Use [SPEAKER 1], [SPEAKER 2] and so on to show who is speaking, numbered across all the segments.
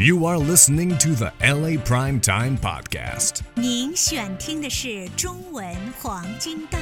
[SPEAKER 1] You are listening to the LA Prime Time Podcast.
[SPEAKER 2] 您选听的是中文黄金档。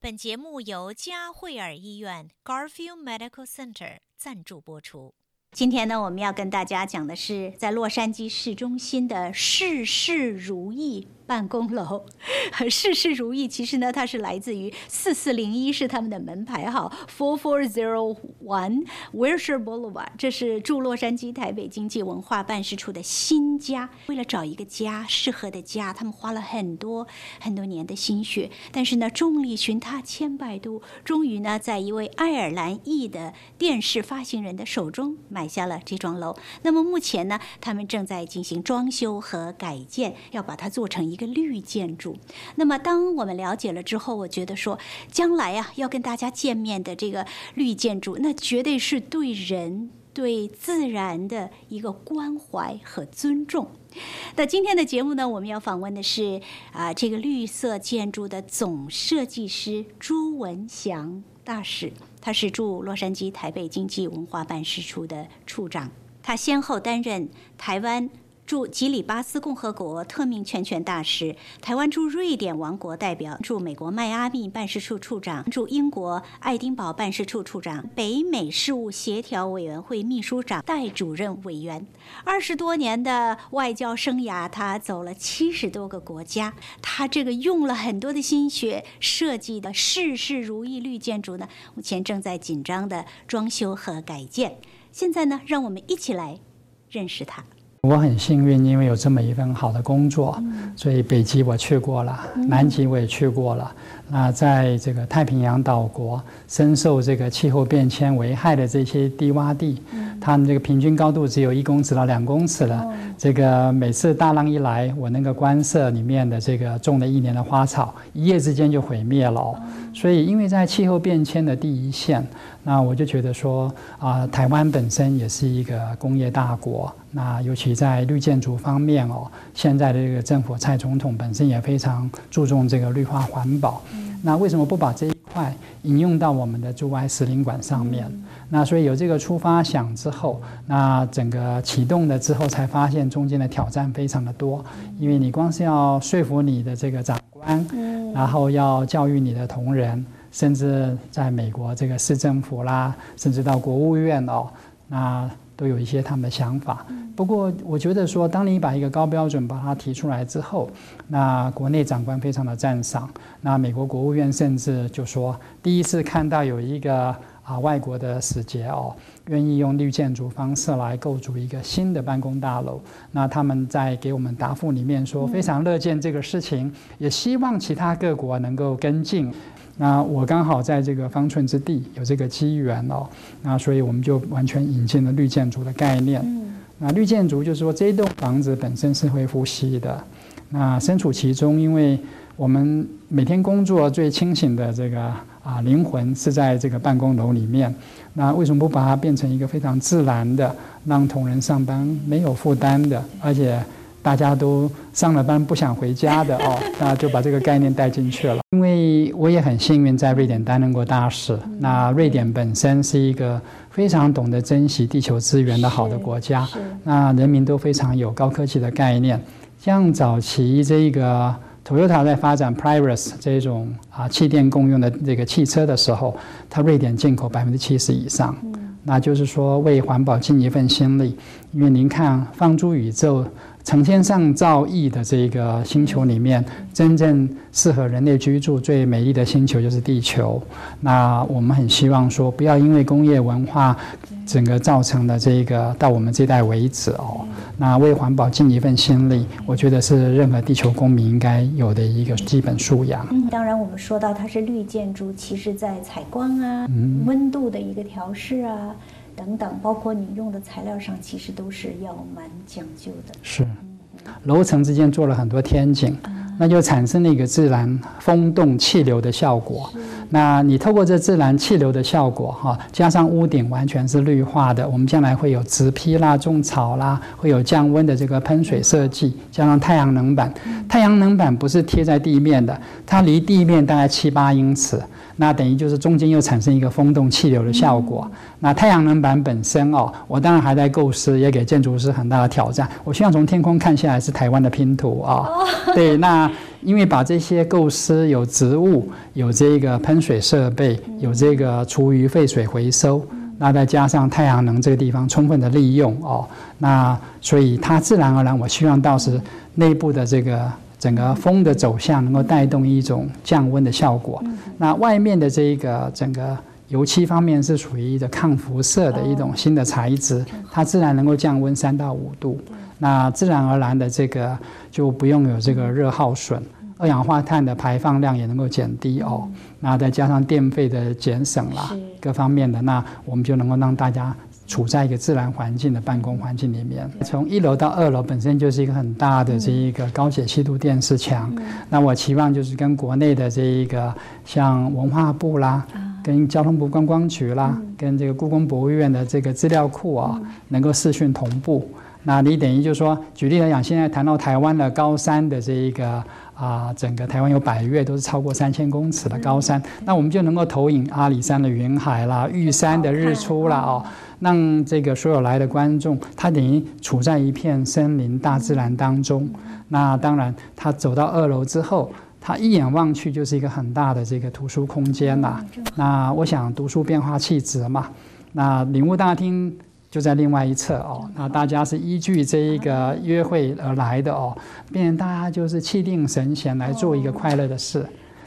[SPEAKER 2] 本节目由嘉惠尔医院 Garfield Medical Center 赞助播出。今天呢，我们要跟大家讲的是在洛杉矶市中心的事事如意 办公楼。事事如意，其实呢，它是来自于四四零一，是他们的门牌号，Four Four Zero One Wilshire Boulevard。这是驻洛杉矶台北经济文化办事处的新家。为了找一个家，适合的家，他们花了很多很多年的心血。但是呢，众里寻他千百度，终于呢，在一位爱尔兰裔的电视发行人的手中买下了这幢楼。那么目前呢，他们正在进行装修和改建，要把它做成一个绿建筑。那么当我们了解了之后，我觉得说，将来呀、要跟大家见面的这个绿建筑，那绝对是对人。对自然的一个关怀和尊重。那今天的节目呢，我们要访问的是啊、这个绿色建筑的总设计师朱文祥大使，他是驻洛杉矶台北经济文化办事处的处长，他先后担任台湾。驻吉里巴斯共和国特命全权大使，台湾驻瑞典王国代表，驻美国迈阿密办事处处长，驻英国爱丁堡办事处处长，北美事务协调委员会秘书长、代主任委员。二十多年的外交生涯，他走了七十多个国家，他这个用了很多的心血设计的事事如意绿建筑呢，目前正在紧张的装修和改建。现在呢，让我们一起来认识他。
[SPEAKER 3] 我很幸运，因为有这么一份好的工作，所以北极我去过了，南极我也去过了。那在这个太平洋岛国深受这个气候变迁危害的这些低洼地，它们这个平均高度只有一公尺到两公尺了。这个每次大浪一来，我那个官舍里面的这个种了一年的花草，一夜之间就毁灭了哦。所以，因为在气候变迁的第一线，那我就觉得说啊、台湾本身也是一个工业大国，那尤其在绿建筑方面哦，现在的这个政府蔡总统本身也非常注重这个绿化环保。那为什么不把这一块引用到我们的驻外使领馆上面？那所以有这个出发想之后，那整个启动了之后，才发现中间的挑战非常的多，因为你光是要说服你的这个长官，然后要教育你的同仁，甚至在美国这个市政府啦，甚至到国务院哦，那都有一些他们的想法。不过我觉得说，当你把一个高标准把它提出来之后，那国内长官非常的赞赏，那美国国务院甚至就说，第一次看到有一个啊外国的使节哦，愿意用绿建筑方式来构筑一个新的办公大楼。那他们在给我们答复里面说，非常乐见这个事情，也希望其他各国能够跟进。那我刚好在这个方寸之地有这个机缘哦，那所以我们就完全引进了绿建筑的概念。那绿建筑就是说这栋房子本身是会呼吸的，那身处其中，因为我们每天工作最清醒的这个啊灵魂是在这个办公楼里面，那为什么不把它变成一个非常自然的，让同仁上班没有负担的，而且大家都上了班不想回家的哦，那就把这个概念带进去了。因为我也很幸运在瑞典担任过大使，那瑞典本身是一个非常懂得珍惜地球资源的好的国家，那人民都非常有高科技的概念。像早期这个 Toyota 在发展 Prius 这种啊气电共用的这个汽车的时候，它瑞典进口百分之七十以上，那就是说为环保尽一份心力。因为您看放诸宇宙。成千上兆亿的这个星球里面，真正适合人类居住、最美丽的星球就是地球。那我们很希望说，不要因为工业文化整个造成的这个到我们这代为止哦。那为环保尽一份心力，我觉得是任何地球公民应该有的一个基本素养。
[SPEAKER 2] 嗯，当然我们说到它是绿建筑，其实在采光啊、温度的一个调试啊等等，包括你用的材料上，其实都是要蛮讲究的。
[SPEAKER 3] 是，楼层之间做了很多天井，那就产生了一个自然风动气流的效果。那你透过这自然气流的效果，哈，加上屋顶完全是绿化的，我们将来会有植批啦、种草啦，会有降温的这个喷水设计，加上太阳能板。太阳能板不是贴在地面的，它离地面大概七八英尺。那等于就是中间又产生一个风动气流的效果。那太阳能板本身哦，我当然还在构思，也给建筑师很大的挑战。我希望从天空看下来是台湾的拼图啊。对，那因为把这些构思有植物，有这个喷水设备，有这个厨余废水回收。那再加上太阳能这个地方充分的利用哦，那所以它自然而然，我希望到时内部的这个整个风的走向能够带动一种降温的效果。那外面的这一个整个油漆方面是属于一个抗辐射的一种新的材质，它自然能够降温三到五度。那自然而然的这个就不用有这个热耗损。二氧化碳的排放量也能够减低哦，那再加上电费的减省啦，各方面的，那我们就能够让大家处在一个自然环境的办公环境里面。从一楼到二楼本身就是一个很大的这一个高解析度电视墙，那我期望就是跟国内的这一个像文化部啦，跟交通部观光局啦，跟这个故宫博物院的这个资料库啊，能够视讯同步。那你等于就是说，举例来讲，现在谈到台湾的高山的这一个。啊，整个台湾有百越都是超过三千公尺的高山，那我们就能够投影阿里山的云海啦、玉山的日出啦，哦，让这个所有来的观众，他等于处在一片森林大自然当中。那当然，他走到二楼之后，他一眼望去就是一个很大的这个图书空间啦。那我想，读书变化气质嘛，那领悟大厅。就在另外一侧哦，那大家是依据这一个约会而来的哦，变大家就是气定神闲来做一个快乐的事。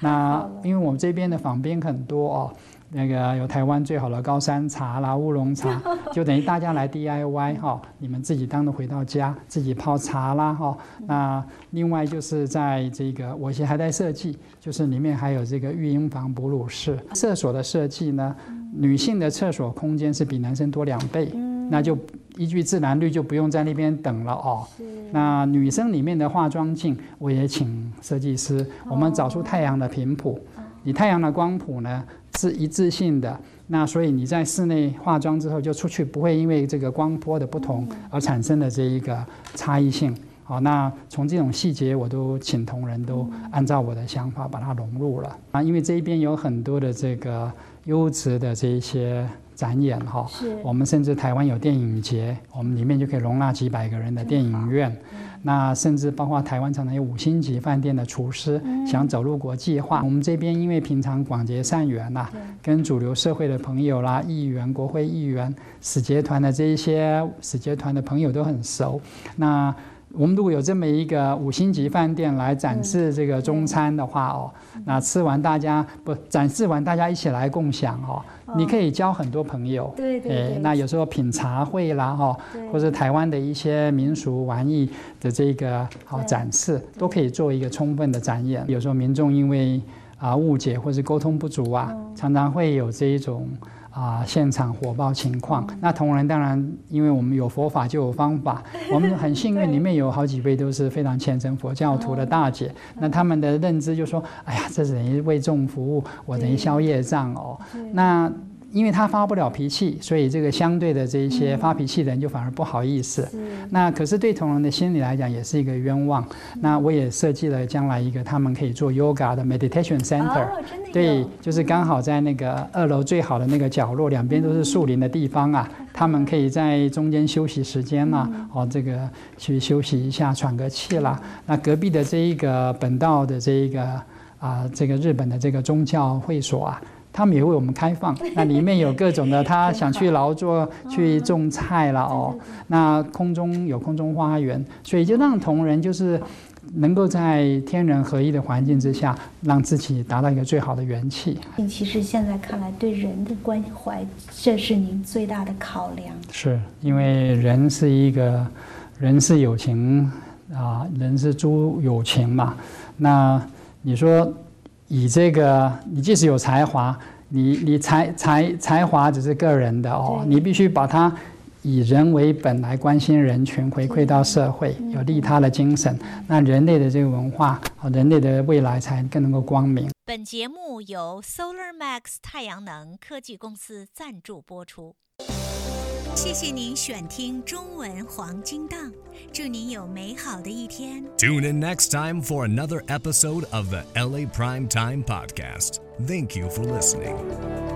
[SPEAKER 3] 那因为我们这边的访宾很多哦。那个有台湾最好的高山茶啦、乌龙茶，就等于大家来 DIY 哈，你们自己当的回到家，自己泡茶啦哈。那另外就是在这个，我现在还在设计，就是里面还有这个育婴房、哺乳室、厕所的设计呢。女性的厕所空间是比男生多两倍，那就依据自然率就不用在那边等了哦。那女生里面的化妆镜，我也请设计师，我们找出太阳的频谱，你太阳的光谱呢？是一致性的，那所以你在室内化妆之后就出去，不会因为这个光波的不同而产生的这一个差异性。好，那从这种细节，我都请同仁都按照我的想法把它融入了啊，因为这一边有很多的这个优质的这一些。展演哈，我们甚至台湾有电影节，我们里面就可以容纳几百个人的电影院。那甚至包括台湾常常有五星级饭店的厨师想走入国际化。我们这边因为平常广结善缘呐，跟主流社会的朋友啦、议员、国会议员、使节团的这一些使节团的朋友都很熟。那我们如果有这么一个五星级饭店来展示这个中餐的话哦，那吃完大家不展示完大家一起来共享哦，你可以交很多朋友。
[SPEAKER 2] 对对。
[SPEAKER 3] 那有时候品茶会啦哈，或者台湾的一些民俗玩意的这个好展示，都可以做一个充分的展演。有时候民众因为啊误解或是沟通不足啊，常常会有这一种。啊，现场火爆情况，那同仁当然，因为我们有佛法就有方法，我们很幸运，里面有好几位都是非常虔诚佛教徒的大姐，那他们的认知就说，哎呀，这等于为众服务，我等于消业障哦，那。因为他发不了脾气，所以这个相对的这一些发脾气的人就反而不好意思。那可是对同仁的心理来讲也是一个冤枉。那我也设计了将来一个他们可以做 yoga 的 meditation center。对，就是刚好在那个二楼最好的那个角落，两边都是树林的地方啊，他们可以在中间休息时间啦，哦，这个去休息一下，喘个气啦。那隔壁的这一个本道的这一个啊，这个日本的这个宗教会所啊。他们也为我们开放，那里面有各种的，他想去劳作、去种菜了哦。那空中有空中花园，所以就让同仁就是能够在天人合一的环境之下，让自己达到一个最好的元气。
[SPEAKER 2] 其实现在看来，对人的关怀，这是您最大的考量。
[SPEAKER 3] 是因为人是一个人是有情啊，人是诸有情嘛。那你说？以这个，你即使有才华，你你才才才华只是个人的哦，你必须把它以人为本来关心人群，回馈到社会，有利他的精神，那人类的这个文化和人类的未来才更能够光明。
[SPEAKER 2] 本节目由 Solar Max 太阳能科技公司赞助播出。谢谢您选听中文黄金档，祝您有美好的一天。
[SPEAKER 1] Tune in next time for another episode of the LA Prime Time Podcast. Thank you for listening.